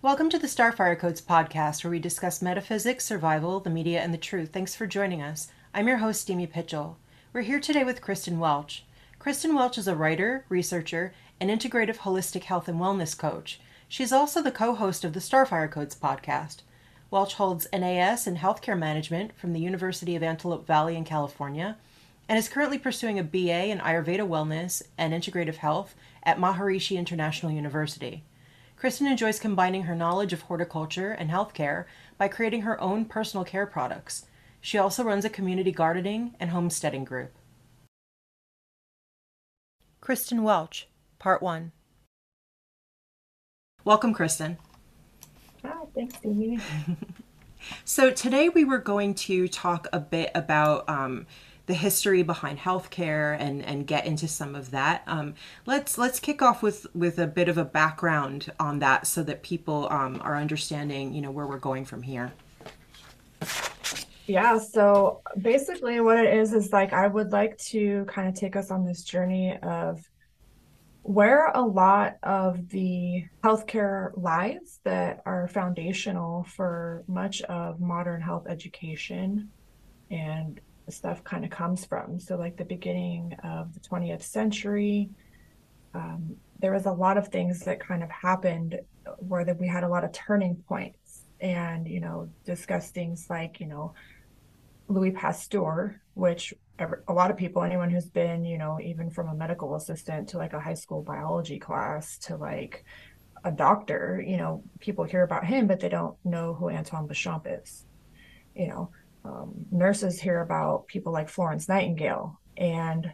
Welcome to the Starfire Codes podcast, where we discuss metaphysics, survival, the media, and the truth. Thanks for joining us. I'm your host, Demi Pietchell. We're here today with Kristen Welch. Kristen Welch is a writer, researcher, and integrative holistic health and wellness coach. She's also the co host of the Starfire Codes podcast. Welch holds NAS in healthcare management from the University of Antelope Valley in California and is currently pursuing a BA in Ayurveda Wellness and Integrative Health at Maharishi International University. Kristen enjoys combining her knowledge of horticulture and healthcare by creating her own personal care products. She also runs a community gardening and homesteading group. Kristen Welch, Part 1. Welcome, Kristen. Hi, thanks, Demi. so, today we were going to talk a bit about um, the history behind healthcare and and get into some of that. Um, let's let's kick off with with a bit of a background on that so that people um, are understanding you know where we're going from here. Yeah, so basically what it is is like I would like to kind of take us on this journey of where a lot of the healthcare lies that are foundational for much of modern health education and stuff kind of comes from. So, like the beginning of the 20th century, um, there was a lot of things that kind of happened where that we had a lot of turning points and, you know, discuss things like, you know, Louis Pasteur, which a lot of people, anyone who's been, you know, even from a medical assistant to like a high school biology class to like a doctor, you know, people hear about him, but they don't know who Antoine Béchamp is. You know, um, nurses hear about people like Florence Nightingale, and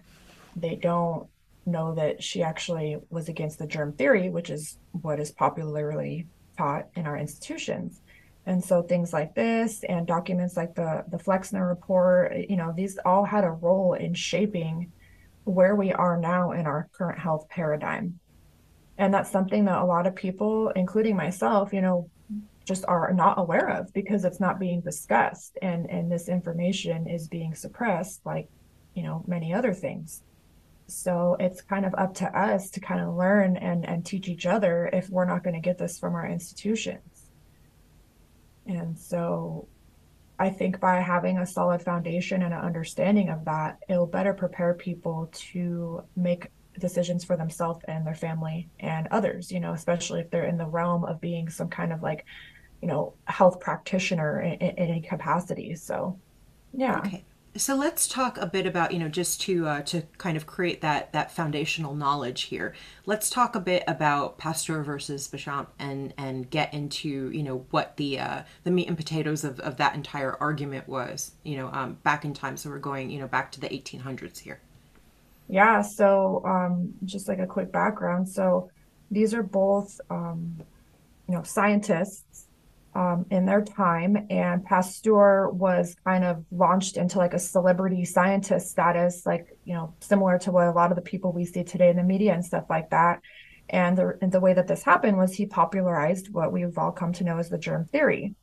they don't know that she actually was against the germ theory, which is what is popularly taught in our institutions. And so things like this and documents like the the Flexner report, you know, these all had a role in shaping where we are now in our current health paradigm. And that's something that a lot of people, including myself, you know, just are not aware of because it's not being discussed. And and this information is being suppressed like you know many other things. So it's kind of up to us to kind of learn and and teach each other if we're not going to get this from our institutions. And so i think by having a solid foundation and an understanding of that it'll better prepare people to make decisions for themselves and their family and others you know especially if they're in the realm of being some kind of like you know health practitioner in, in any capacity so yeah. Okay. So let's talk a bit about you know just to uh, to kind of create that that foundational knowledge here. Let's talk a bit about pasteur versus Béchamp and and get into you know what the uh, the meat and potatoes of, of that entire argument was you know um, back in time. So we're going you know back to the 1800s here. Yeah so um, just like a quick background so these are both um, you know scientists um, in their time. And Pasteur was kind of launched into like a celebrity scientist status, like, you know, similar to what a lot of the people we see today in the media and stuff like that. And the, and the way that this happened was he popularized what we've all come to know as the germ theory,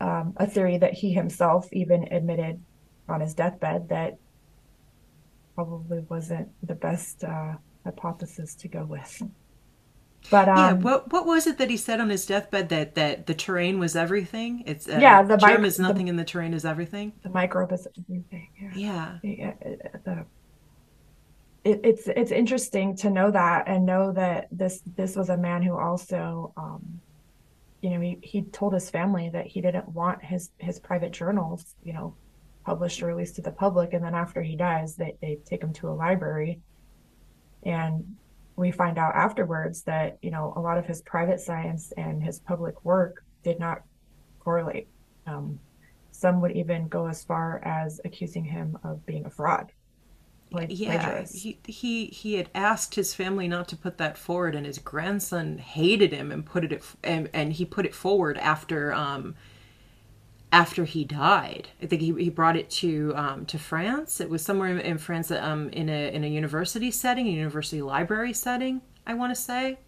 um, a theory that he himself even admitted on his deathbed that probably wasn't the best uh, hypothesis to go with. But um, yeah, what what was it that he said on his deathbed that that the terrain was everything? It's uh, yeah, the germ is nothing, the, and the terrain is everything. The microbe is everything. Yeah. yeah. The, it, it's it's interesting to know that and know that this this was a man who also, um, you know, he he told his family that he didn't want his his private journals, you know, published or released to the public, and then after he dies, they they take him to a library, and we find out afterwards that you know a lot of his private science and his public work did not correlate. Um, some would even go as far as accusing him of being a fraud. Like yeah, he, he he had asked his family not to put that forward, and his grandson hated him and put it and, and he put it forward after um, after he died. I think he, he brought it to um, to France. It was somewhere in France um, in a in a university setting, a university library setting, I want to say,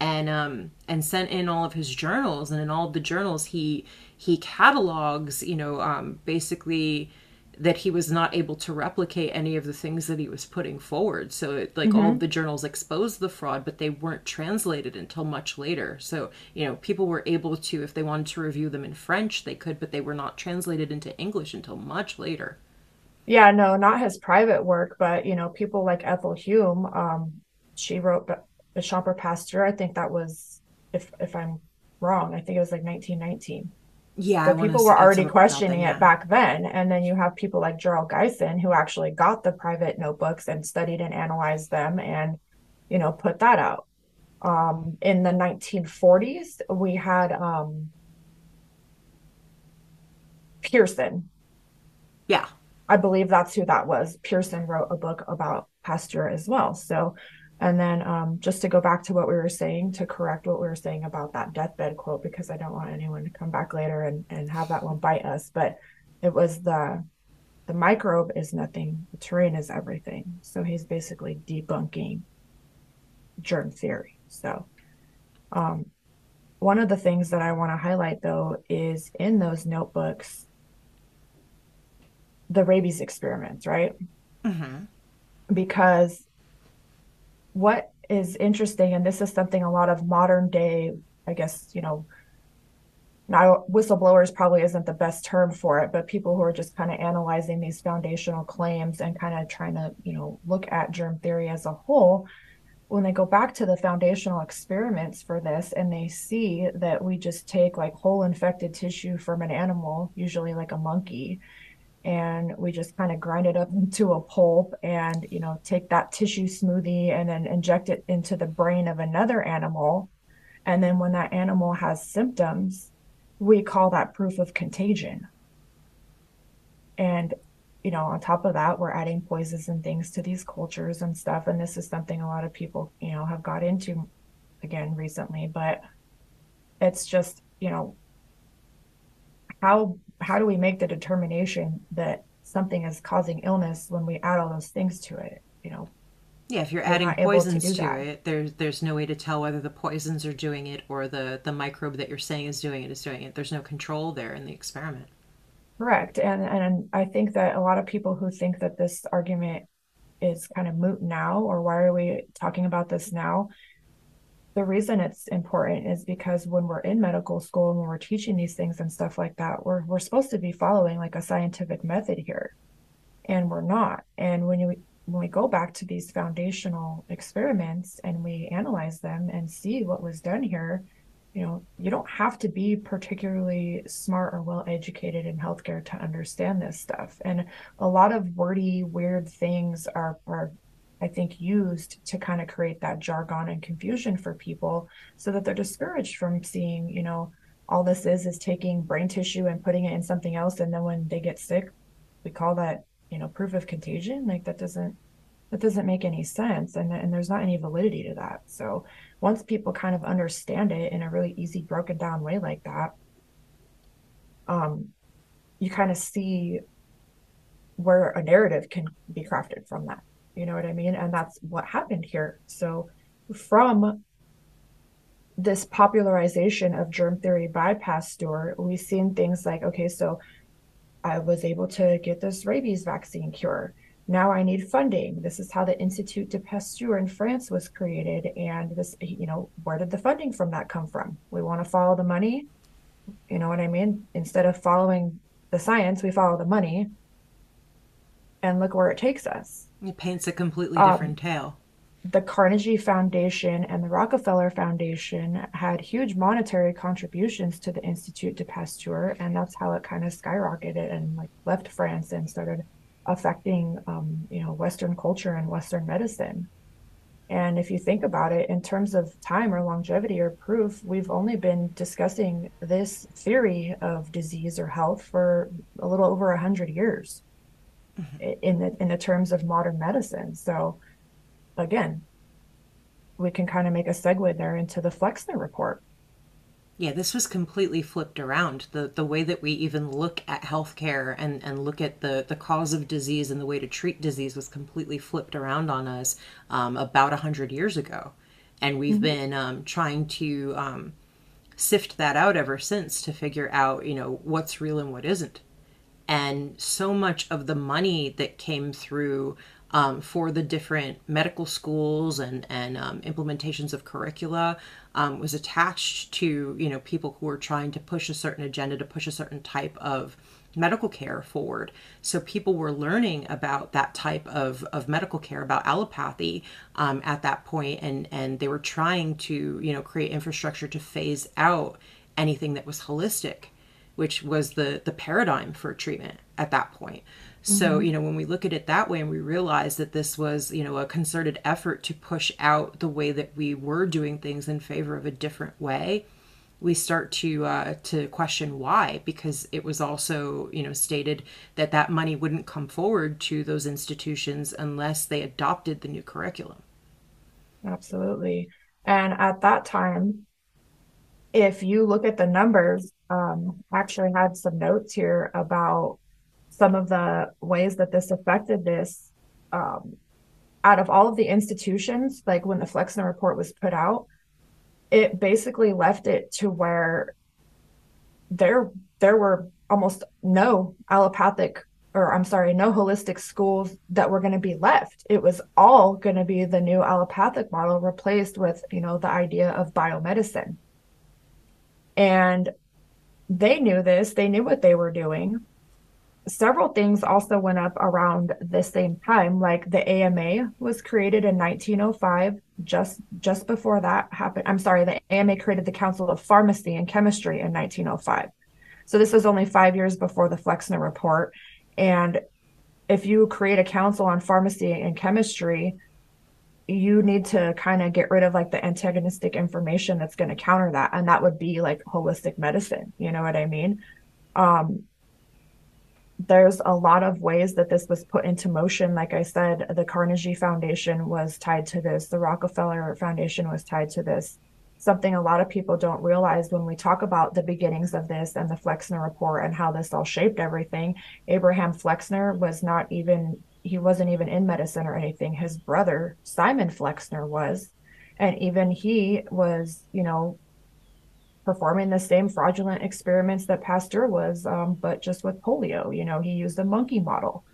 and um, and sent in all of his journals. And in all of the journals, he he catalogs, you know, um, basically that he was not able to replicate any of the things that he was putting forward. So, it, like, mm-hmm. all the journals exposed the fraud, but they weren't translated until much later. So, you know, people were able to, if they wanted to review them in French, they could, but they were not translated into English until much later. Yeah, no, not his private work, but, you know, people like Ethel Hume, um, she wrote the Béchamp or Pasteur. I think that was, if if I'm wrong, I think it was like 1919 yeah so people were already questioning it back then and then you have people like gerald geison who actually got the private notebooks and studied and analyzed them and you know put that out. Um, in the 1940s we had um, pearson. Yeah. I believe that's who that was. Pearson wrote a book about pasteur as well. So and then um, just to go back to what we were saying, to correct what we were saying about that deathbed quote, because I don't want anyone to come back later and, and have that one bite us. But it was the the microbe is nothing, the terrain is everything. So he's basically debunking germ theory. So um, one of the things that I want to highlight though is in those notebooks, the rabies experiments, right? Mm-hmm. Because what is interesting, and this is something a lot of modern day, I guess, you know, now whistleblowers probably isn't the best term for it, but people who are just kind of analyzing these foundational claims and kind of trying to, you know, look at germ theory as a whole, when they go back to the foundational experiments for this and they see that we just take like whole infected tissue from an animal, usually like a monkey, and we just kind of grind it up into a pulp and you know take that tissue smoothie and then inject it into the brain of another animal. And then when that animal has symptoms we call that proof of contagion. And you know on top of that we're adding poisons and things to these cultures and stuff. And this is something a lot of people you know have got into again recently. But it's just you know how how do we make the determination that something is causing illness when we add all those things to it you know? Yeah if you're adding poisons to, to it there's there's no way to tell whether the poisons are doing it or the the microbe that you're saying is doing it is doing it. There's no control there in the experiment. Correct. And and i think that a lot of people who think that this argument is kind of moot now or why are we talking about this now the reason it's important is because when we're in medical school and when we're teaching these things and stuff like that, we're we're supposed to be following like a scientific method here, and we're not. And when you when we go back to these foundational experiments and we analyze them and see what was done here, you know, you don't have to be particularly smart or well educated in healthcare to understand this stuff. And a lot of wordy, weird things are are I think, used to kind of create that jargon and confusion for people so that they're discouraged from seeing, you know, all this is is taking brain tissue and putting it in something else. And then when they get sick, we call that, you know, proof of contagion. Like that doesn't that doesn't make any sense and, and there's not any validity to that so once people kind of understand it in a really easy broken down way like that um you kind of see where a narrative can be crafted from that you know what I mean? And that's what happened here. So, from this popularization of germ theory by Pasteur, we've seen things like, okay, so I was able to get this rabies vaccine cure. Now I need funding. This is how the Institut de Pasteur in France was created. And this, you know, where did the funding from that come from? We want to follow the money. You know what I mean? Instead of following the science, we follow the money. And look where it takes us. It paints a completely um, different um, tale. The Carnegie Foundation and the Rockefeller Foundation had huge monetary contributions to the Institut de Pasteur, and that's how it kind of skyrocketed and like left France and started affecting, um, you know, Western culture and Western medicine. And if you think about it in terms of time or longevity or proof, we've only been discussing this theory of disease or health for a little over a hundred years mm-hmm. in the in the terms of modern medicine. So again, we can kind of make a segue there into the Flexner report. Yeah, this was completely flipped around. The the way that we even look at healthcare and, and look at the, the cause of disease and the way to treat disease was completely flipped around on us um, about a hundred years ago, and we've mm-hmm. been um, trying to um, sift that out ever since to figure out you know what's real and what isn't and so much of the money that came through um, for the different medical schools and and um, implementations of curricula um, was attached to you know people who were trying to push a certain agenda to push a certain type of medical care forward. So people were learning about that type of, of medical care, about allopathy um, at that point, and and they were trying to you know create infrastructure to phase out anything that was holistic, which was the the paradigm for treatment at that point. So, mm-hmm. you know, when we look at it that way and we realize that this was, you know, a concerted effort to push out the way that we were doing things in favor of a different way, we start to uh, to question why because it was also you know stated that that money wouldn't come forward to those institutions unless they adopted the new curriculum absolutely and at that time if you look at the numbers um, actually had some notes here about some of the ways that this affected this um, out of all of the institutions like when the flexner report was put out it basically left it to where there there were almost no allopathic or I'm sorry, no holistic schools that were going to be left. It was all going to be the new allopathic model replaced with, you know, the idea of biomedicine. And they knew this, they knew what they were doing. Several things also went up around the same time like the AMA was created in 1905 just just before that happened I'm sorry the AMA created the Council of Pharmacy and Chemistry in 1905 so this was only 5 years before the Flexner report. And if you create a council on pharmacy and chemistry you need to kind of get rid of like the antagonistic information that's going to counter that and that would be like holistic medicine you know what i mean um there's a lot of ways that this was put into motion. Like I said, the Carnegie Foundation was tied to this, the Rockefeller Foundation was tied to this. Something a lot of people don't realize when we talk about the beginnings of this and the Flexner report and how this all shaped everything. Abraham Flexner was not even, he wasn't even in medicine or anything. His brother, Simon Flexner, was. And even he was, you know, performing the same fraudulent experiments that Pasteur was, um, but just with polio. You know, he used a monkey model.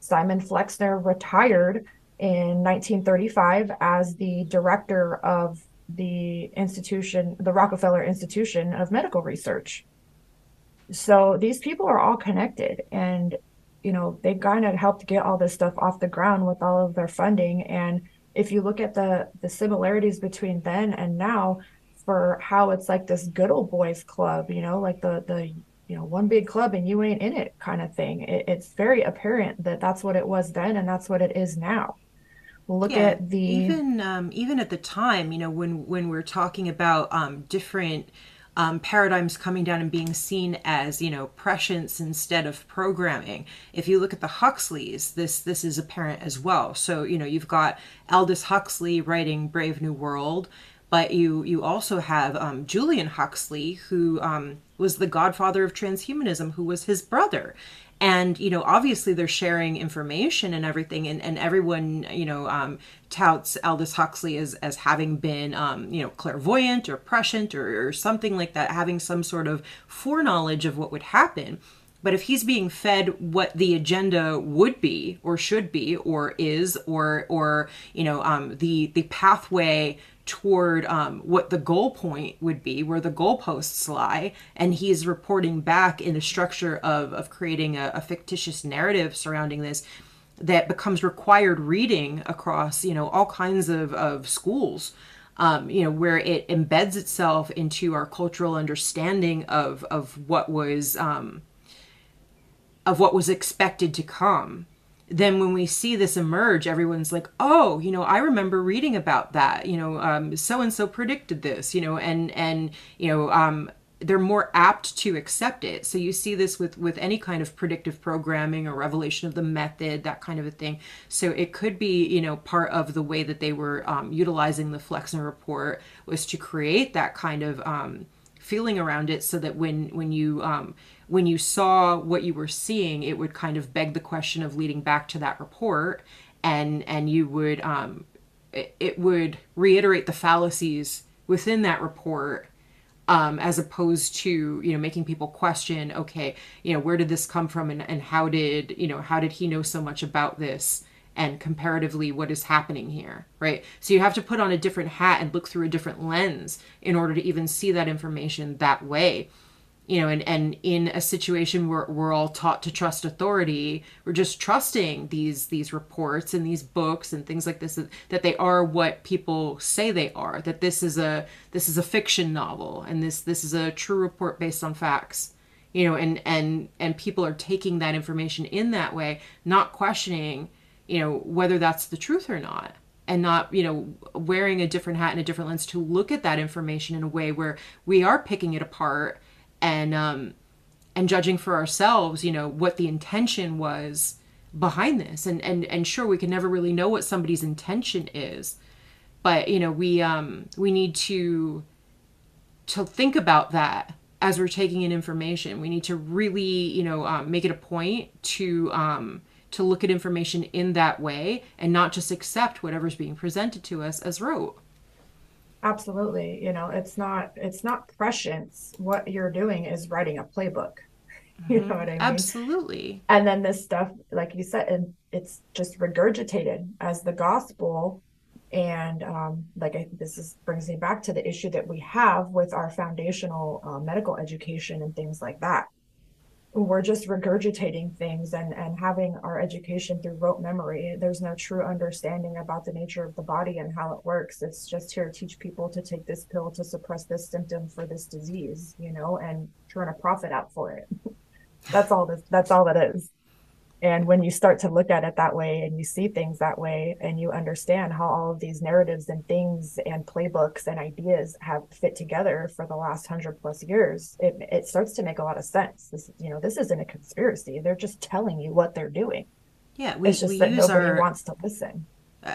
Simon Flexner retired in 1935 as the director of the institution, the Rockefeller Institution of Medical Research. So these people are all connected and you know they kind of helped get all this stuff off the ground with all of their funding and if you look at the the similarities between then and now for how it's like this good old boys club, you know, like the the you know one big club and you ain't in it kind of thing. It, it's very apparent that that's what it was then and that's what it is now. Look yeah, at the even um, even at the time, you know, when when we're talking about um, different um, paradigms coming down and being seen as you know prescience instead of programming. If you look at the Huxleys, this this is apparent as well. So you know you've got Aldous Huxley writing Brave New World, but you you also have um, Julian Huxley, who um, was the godfather of transhumanism, who was his brother. And you know, obviously, they're sharing information and everything, and, and everyone you know um, touts Aldous Huxley as as having been um, you know clairvoyant or prescient or, or something like that, having some sort of foreknowledge of what would happen. But if he's being fed what the agenda would be, or should be, or is, or or you know um, the the pathway toward um, what the goal point would be, where the goalposts lie, and he's reporting back in a structure of of creating a, a fictitious narrative surrounding this that becomes required reading across you know all kinds of, of schools um, you know where it embeds itself into our cultural understanding of of what was um, of what was expected to come then when we see this emerge, everyone's like, oh, you know, I remember reading about that. You know, so and so predicted this. You know, and and you know, um, they're more apt to accept it. So you see this with with any kind of predictive programming or revelation of the method, that kind of a thing. So it could be, you know, part of the way that they were um, utilizing the Flexner report was to create that kind of um, feeling around it, so that when when you um, when you saw what you were seeing, it would kind of beg the question of leading back to that report, and and you would um, it, it would reiterate the fallacies within that report um, as opposed to you know making people question okay you know where did this come from and, and how did you know how did he know so much about this and comparatively what is happening here right? So you have to put on a different hat and look through a different lens in order to even see that information that way you know and and in a situation where we're all taught to trust authority we're just trusting these these reports and these books and things like this that, that they are what people say they are that this is a this is a fiction novel and this this is a true report based on facts you know and and and people are taking that information in that way not questioning you know whether that's the truth or not and not you know wearing a different hat and a different lens to look at that information in a way where we are picking it apart and um and judging for ourselves you know what the intention was behind this. And and and sure we can never really know what somebody's intention is but you know we um we need to to think about that as we're taking in information. We need to really you know um, make it a point to um to look at information in that way and not just accept whatever's being presented to us as rote absolutely you know it's not it's not prescience. What you're doing is writing a playbook. You know what i mean? Absolutely. And then this stuff like you said and it's just regurgitated as the gospel. And um, like I, this is brings me back to the issue that we have with our foundational uh, medical education and things like that we're just regurgitating things and and having our education through rote memory. There's no true understanding about the nature of the body and how it works. It's just here to teach people to take this pill to suppress this symptom for this disease you know and turn a profit out for it. That's all this that's all that is and when you start to look at it that way and you see things that way and you understand how all of these narratives and things and playbooks and ideas have fit together for the last hundred plus years, it, it starts to make a lot of sense. This, you know, this isn't a conspiracy. They're just telling you what they're doing. Yeah, we, it's just we that use nobody our, wants to listen. Uh,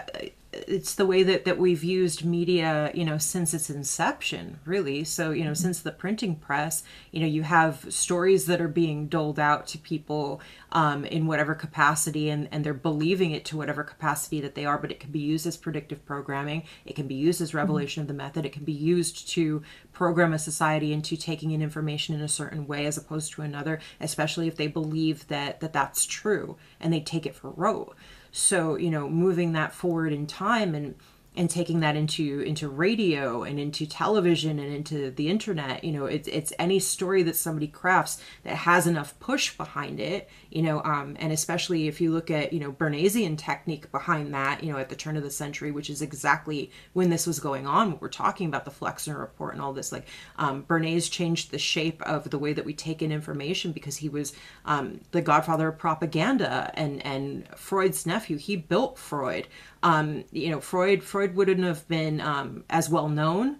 it's the way that, that we've used media, you know, since its inception, really. So, you know, mm-hmm. since the printing press, you know, you have stories that are being doled out to people um, in whatever capacity, and, and they're believing it to whatever capacity that they are. But it can be used as predictive programming. It can be used as mm-hmm. revelation mm-hmm. of the method. It can be used to program a society into taking in information in a certain way as opposed to another, especially if they believe that, that that's true and they take it for rote. So, you know, moving that forward in time and and taking that into into radio and into television and into the internet you know it's it's any story that somebody crafts that has enough push behind it you know um, and especially if you look at you know bernaysian technique behind that you know at the turn of the century which is exactly when this was going on we're talking about the flexner report and all this like um, bernays changed the shape of the way that we take in information because he was um, the godfather of propaganda and and freud's nephew. He built freud um, you know, Freud Freud wouldn't have been um, as well known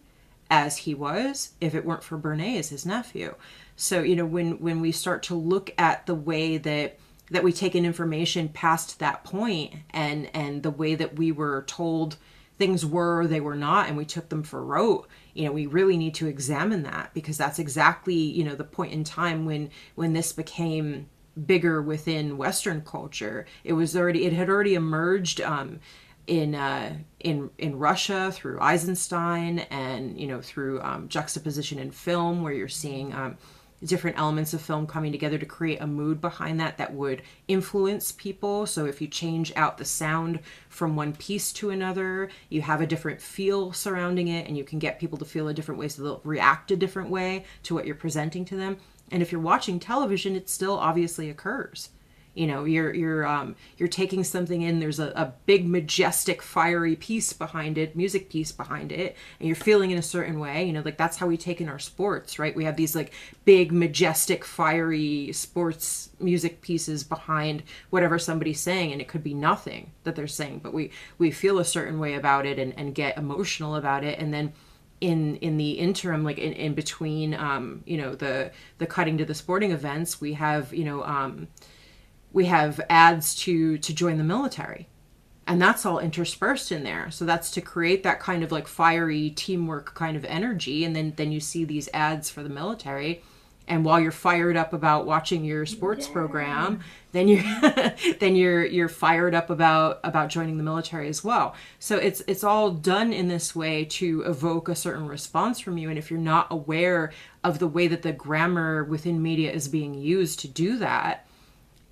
as he was if it weren't for Bernays as his nephew. So you know, when when we start to look at the way that that we take in information past that point and and the way that we were told things were or they were not and we took them for rote you know we really need to examine that because that's exactly you know the point in time when when this became bigger within western culture it was already it had already emerged um in uh, in in Russia through Eisenstein and you know through um, juxtaposition in film where you're seeing um, different elements of film coming together to create a mood behind that that would influence people. So if you change out the sound from one piece to another, you have a different feel surrounding it, and you can get people to feel a different way, so they'll react a different way to what you're presenting to them. And if you're watching television, it still obviously occurs you know you're you're um you're taking something in there's a, a big majestic fiery piece behind it music piece behind it and you're feeling in a certain way you know like that's how we take in our sports right? We have these like big majestic fiery sports music pieces behind whatever somebody's saying and it could be nothing that they're saying but we we feel a certain way about it and, and get emotional about it and then in in the interim like in, in between um you know the the cutting to the sporting events we have you know um we have ads to to join the military. And that's all interspersed in there. So that's to create that kind of like fiery teamwork kind of energy. And then then you see these ads for the military. And while you're fired up about watching your sports yeah. program then you're then you're you're fired up about about joining the military as well. So it's it's all done in this way to evoke a certain response from you. And if you're not aware of the way that the grammar within media is being used to do that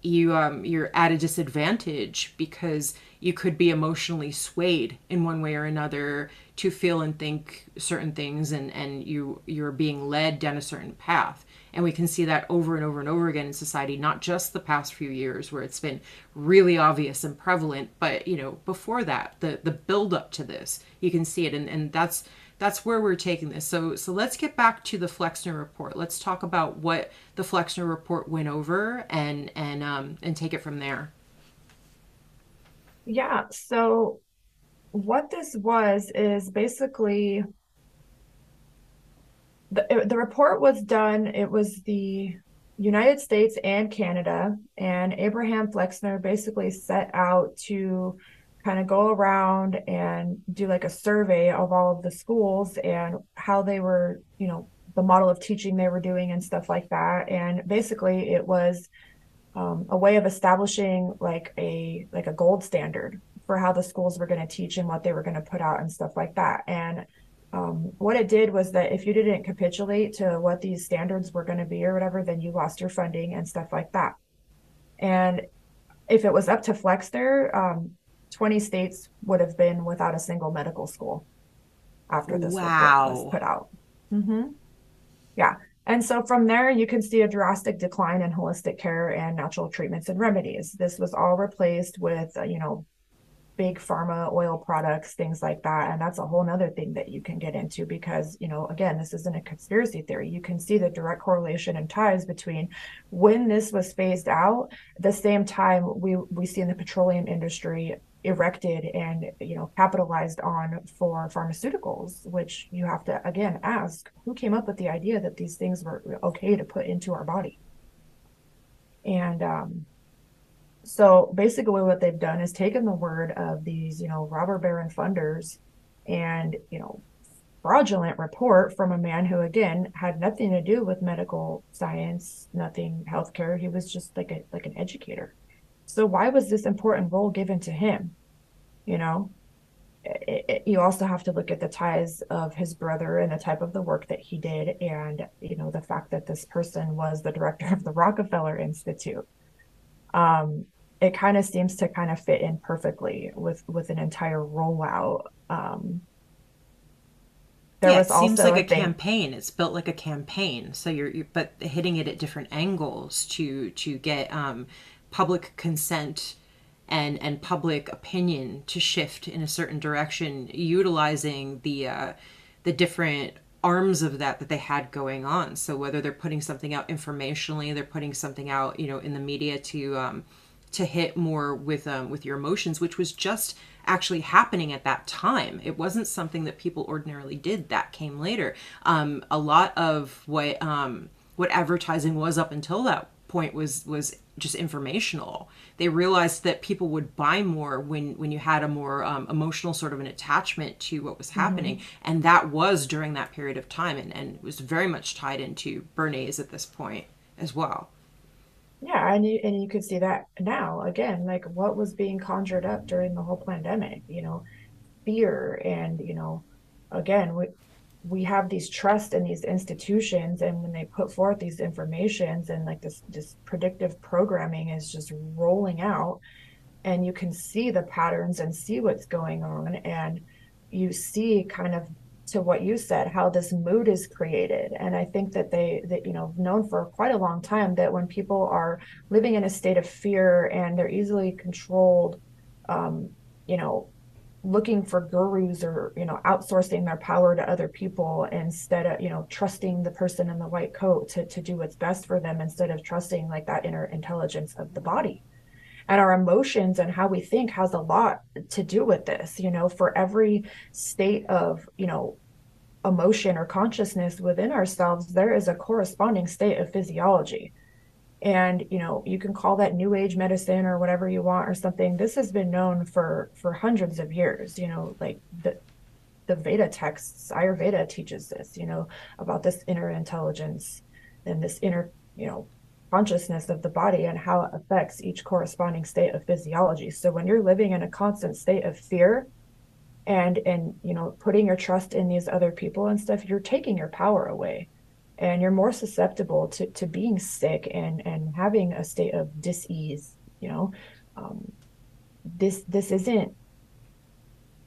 you um you're at a disadvantage because you could be emotionally swayed in one way or another to feel and think certain things and and you you're being led down a certain path and we can see that over and over and over again in society, not just the past few years where it's been really obvious and prevalent, but you know, before that, the the build up to this, you can see it. And, and that's that's where we're taking this. So so let's get back to the Flexner report. Let's talk about what the Flexner report went over and and um and take it from there. Yeah, so what this was is basically the, the report was done, it was the United States and Canada, and Abraham Flexner basically set out to kind of go around and do like a survey of all of the schools and how they were, you know, the model of teaching they were doing and stuff like that. And basically, it was um, a way of establishing like a like a gold standard for how the schools were going to teach and what they were going to put out and stuff like that. And um, what it did was that if you didn't capitulate to what these standards were going to be or whatever, then you lost your funding and stuff like that. And if it was up to Flexner, um, 20 states would have been without a single medical school after this wow. was put out. Mm-hmm. Yeah. And so from there, you can see a drastic decline in holistic care and natural treatments and remedies. This was all replaced with, uh, you know, big pharma oil products things like that and that's a whole nother thing that you can get into because you know again this isn't a conspiracy theory you can see the direct correlation and ties between when this was phased out the same time we we see in the petroleum industry erected and you know capitalized on for pharmaceuticals which you have to again ask who came up with the idea that these things were okay to put into our body? And um so basically what they've done is taken the word of these you know robber baron funders and you know fraudulent report from a man who again had nothing to do with medical science nothing healthcare. He was just like a like an educator so why was this important role given to him you know it, it, you also have to look at the ties of his brother and the type of the work that he did and you know the fact that this person was the director of the rockefeller institute um, it kind of seems to kind of fit in perfectly with with an entire rollout. Um, there yeah, it seems like a, thing... campaign. It's built like a campaign. So you're, you're, but hitting it at different angles to to get um, public consent and and public opinion to shift in a certain direction, utilizing the uh, the different arms of that that they had going on. So whether they're putting something out informationally, they're putting something out, you know, in the media to um, to hit more with um, with your emotions, which was just actually happening at that time. It wasn't something that people ordinarily did. That came later. Um, a lot of what um, what advertising was up until that point was was just informational. They realized that people would buy more when when you had a more um, emotional sort of an attachment to what was mm-hmm. happening, mm-hmm. and that was during that period of time, and and was very much tied into Bernays at this point as well. Yeah, and you and you could see that now again, like what was being conjured up during the whole pandemic, you know, fear and you know, again, we we have these trust in these institutions and when they put forth these informations and like this this predictive programming is just rolling out and you can see the patterns and see what's going on and you see kind of to what you said how this mood is created. And i think that they that you know known for quite a long time that when people are living in a state of fear and they're easily controlled um, you know looking for gurus or you know outsourcing their power to other people instead of you know trusting the person in the white coat to, to do what's best for them instead of trusting like that inner intelligence of the body. And our emotions and how we think has a lot to do with this you know for every state of you know emotion or consciousness within ourselves there is a corresponding state of physiology and you know you can call that new age medicine or whatever you want or something this has been known for for hundreds of years you know like the the veda texts ayurveda teaches this you know about this inner intelligence and this inner, you know, consciousness of the body and how it affects each corresponding state of physiology. So when you're living in a constant state of fear and and you know putting your trust in these other people and stuff, you're taking your power away and you're more susceptible to, to being sick and and having a state of dis-ease you know? Um, this this isn't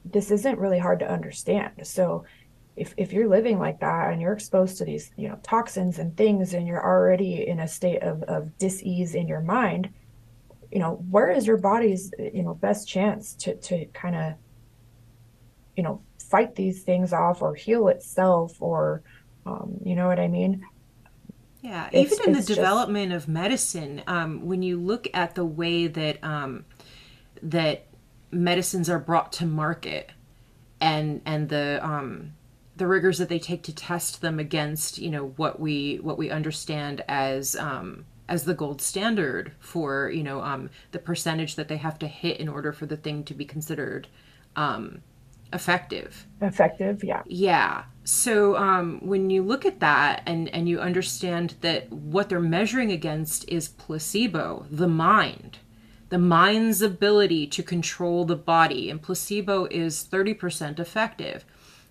this isn't really hard to understand. So if, if you're living like that and you're exposed to these you know toxins and things and you're already in a state of, of dis-ease in your mind you know where is your body's you know best chance to to kind of you know fight these things off or heal itself or um, you know what I mean? Yeah, it's, even in the development just... of medicine, um, when you look at the way that um, that medicines are brought to market, and and the um, the rigors that they take to test them against, you know, what we what we understand as um, as the gold standard for you know um, the percentage that they have to hit in order for the thing to be considered um, effective. Effective, yeah. Yeah. So um, when you look at that and and you understand that what they're measuring against is placebo, the mind, the mind's ability to control the body, and placebo is 30% effective.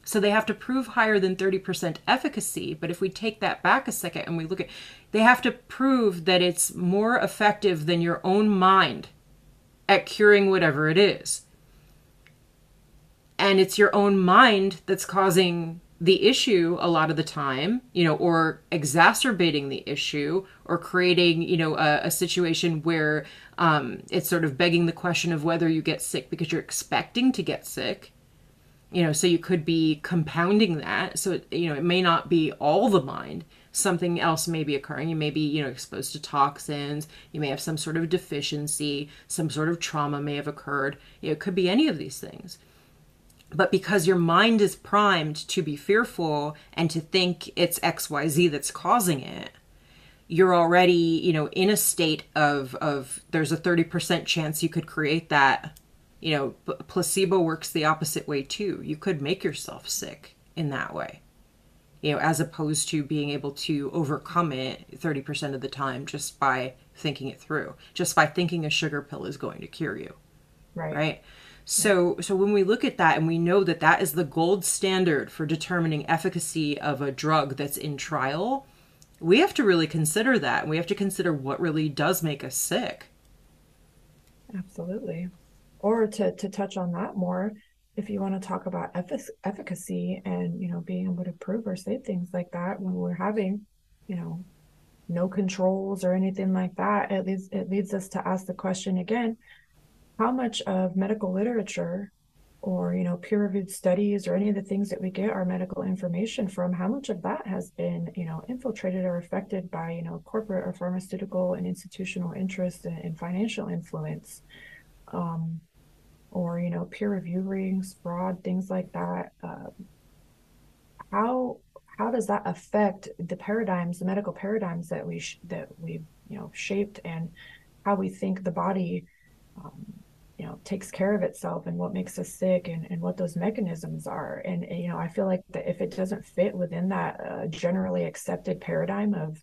So they have to prove higher than 30% efficacy. But if we take that back a second and we look at, they have to prove that it's more effective than your own mind at curing whatever it is and it's your own mind that's causing the issue a lot of the time, you know, or exacerbating the issue or creating, you know, a, a situation where um, it's sort of begging the question of whether you get sick because you're expecting to get sick. You know, so you could be compounding that. So, it, you know, it may not be all the mind. Something else may be occurring. You may be, you know, exposed to toxins. You may have some sort of deficiency. Some sort of trauma may have occurred. You know, it could be any of these things but because your mind is primed to be fearful and to think it's xyz that's causing it you're already you know in a state of of there's a 30% chance you could create that you know p- placebo works the opposite way too. You could make yourself sick in that way you know as opposed to being able to overcome it 30% of the time just by thinking it through just by thinking a sugar pill is going to cure you right. right so so when we look at that and we know that that is the gold standard for determining efficacy of a drug that's in trial, we have to really consider that. And we have to consider what really does make us sick. Absolutely. Or to to touch on that more, if you want to talk about effic- efficacy and you know being able to prove or say things like that when we're having, you know, no controls or anything like that, it leads it leads us to ask the question again how much of medical literature or you know peer-reviewed studies or any of the things that we get our medical information from how much of that has been you know infiltrated or affected by you know corporate or pharmaceutical and institutional interest and, and financial influence um, or you know peer review rings fraud things like that uh, how how does that affect the paradigms the medical paradigms that we sh- that we you know shaped and how we think the body um, you know takes care of itself and what makes us sick and, and what those mechanisms are. And, you know i feel like that if it doesn't fit within that uh, generally accepted paradigm of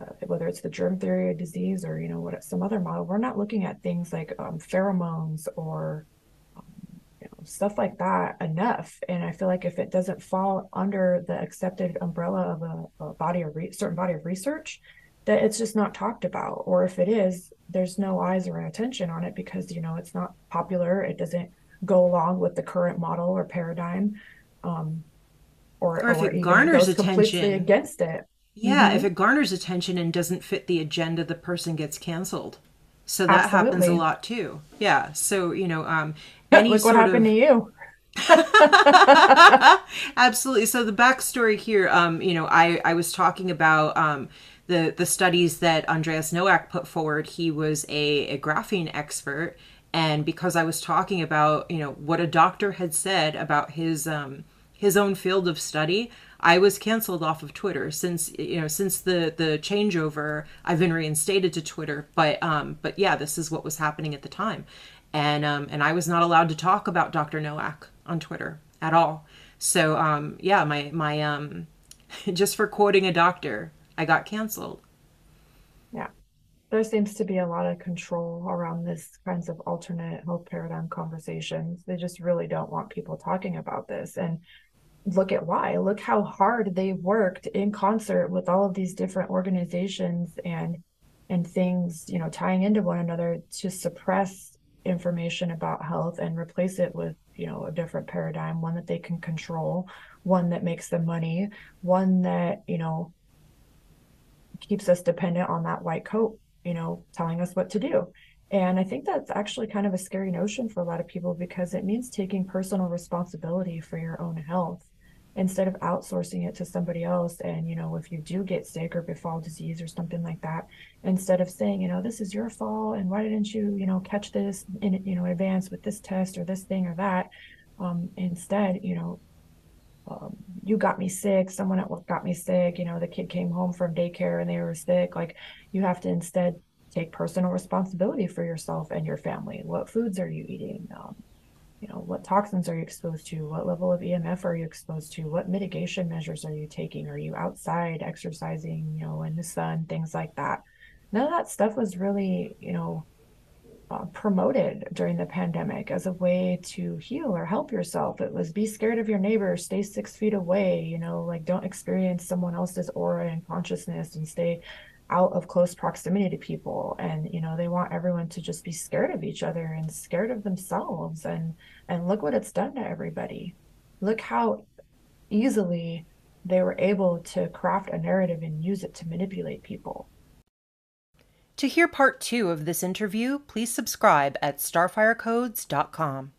uh, whether it's the germ theory of disease or you know what some other model we're not looking at things like um, pheromones or um, you know, stuff like that enough. And i feel like if it doesn't fall under the accepted umbrella of a, a body of re- certain body of research that it's just not talked about. Or if it is there's no eyes or attention on it because you know it's not popular it doesn't go along with the current model or paradigm um, or, or if or it garners attention against it yeah mm-hmm. if it garners attention and doesn't fit the agenda the person gets canceled so that Absolutely. happens a lot too yeah so you know um any Look what happened of... to you Absolutely. So the backstory here, um, you know, I I was talking about um, the the studies that Andreas Noack put forward, he was a, a graphene expert, and because I was talking about you know what a doctor had said about his um, his own field of study, I was canceled off of Twitter since you know since the the changeover. I've been reinstated to Twitter, but um, but yeah, this is what was happening at the time, and um, and I was not allowed to talk about Dr. Noack on Twitter at all. So um, yeah, my my um, just for quoting a doctor, I got canceled. Yeah. There seems to be a lot of control around this kinds of alternate health paradigm conversations. They just really don't want people talking about this. And look at why. Look how hard they worked in concert with all of these different organizations and and things, you know, tying into one another to suppress information about health and replace it with, you know, a different paradigm, one that they can control, one that makes them money, one that, you know, keeps us dependent on that white coat, you know, telling us what to do. And I think that's actually kind of a scary notion for a lot of people because it means taking personal responsibility for your own health instead of outsourcing it to somebody else. And, you know, if you do get sick or befall disease or something like that, instead of saying, you know, this is your fault and why didn't you, you know, catch this in, you know, advance with this test or this thing or that, um, instead, you know, you got me sick, someone at work got me sick, you know, the kid came home from daycare and they were sick. Like you have to instead take personal responsibility for yourself and your family. What foods are you eating? Um, you know, what toxins are you exposed to? What level of EMF are you exposed to? What mitigation measures are you taking? Are you outside exercising, you know, in the sun, things like that? None of that stuff was really, you know, uh, promoted during the pandemic as a way to heal or help yourself. It was be scared of your neighbor, stay six feet away, you know, like don't experience someone else's aura and consciousness and stay out of close proximity to people. And you know they want everyone to just be scared of each other and scared of themselves. And and look what it's done to everybody. Look how easily they were able to craft a narrative and use it to manipulate people to hear part two of this interview please subscribe at starfirecodes.com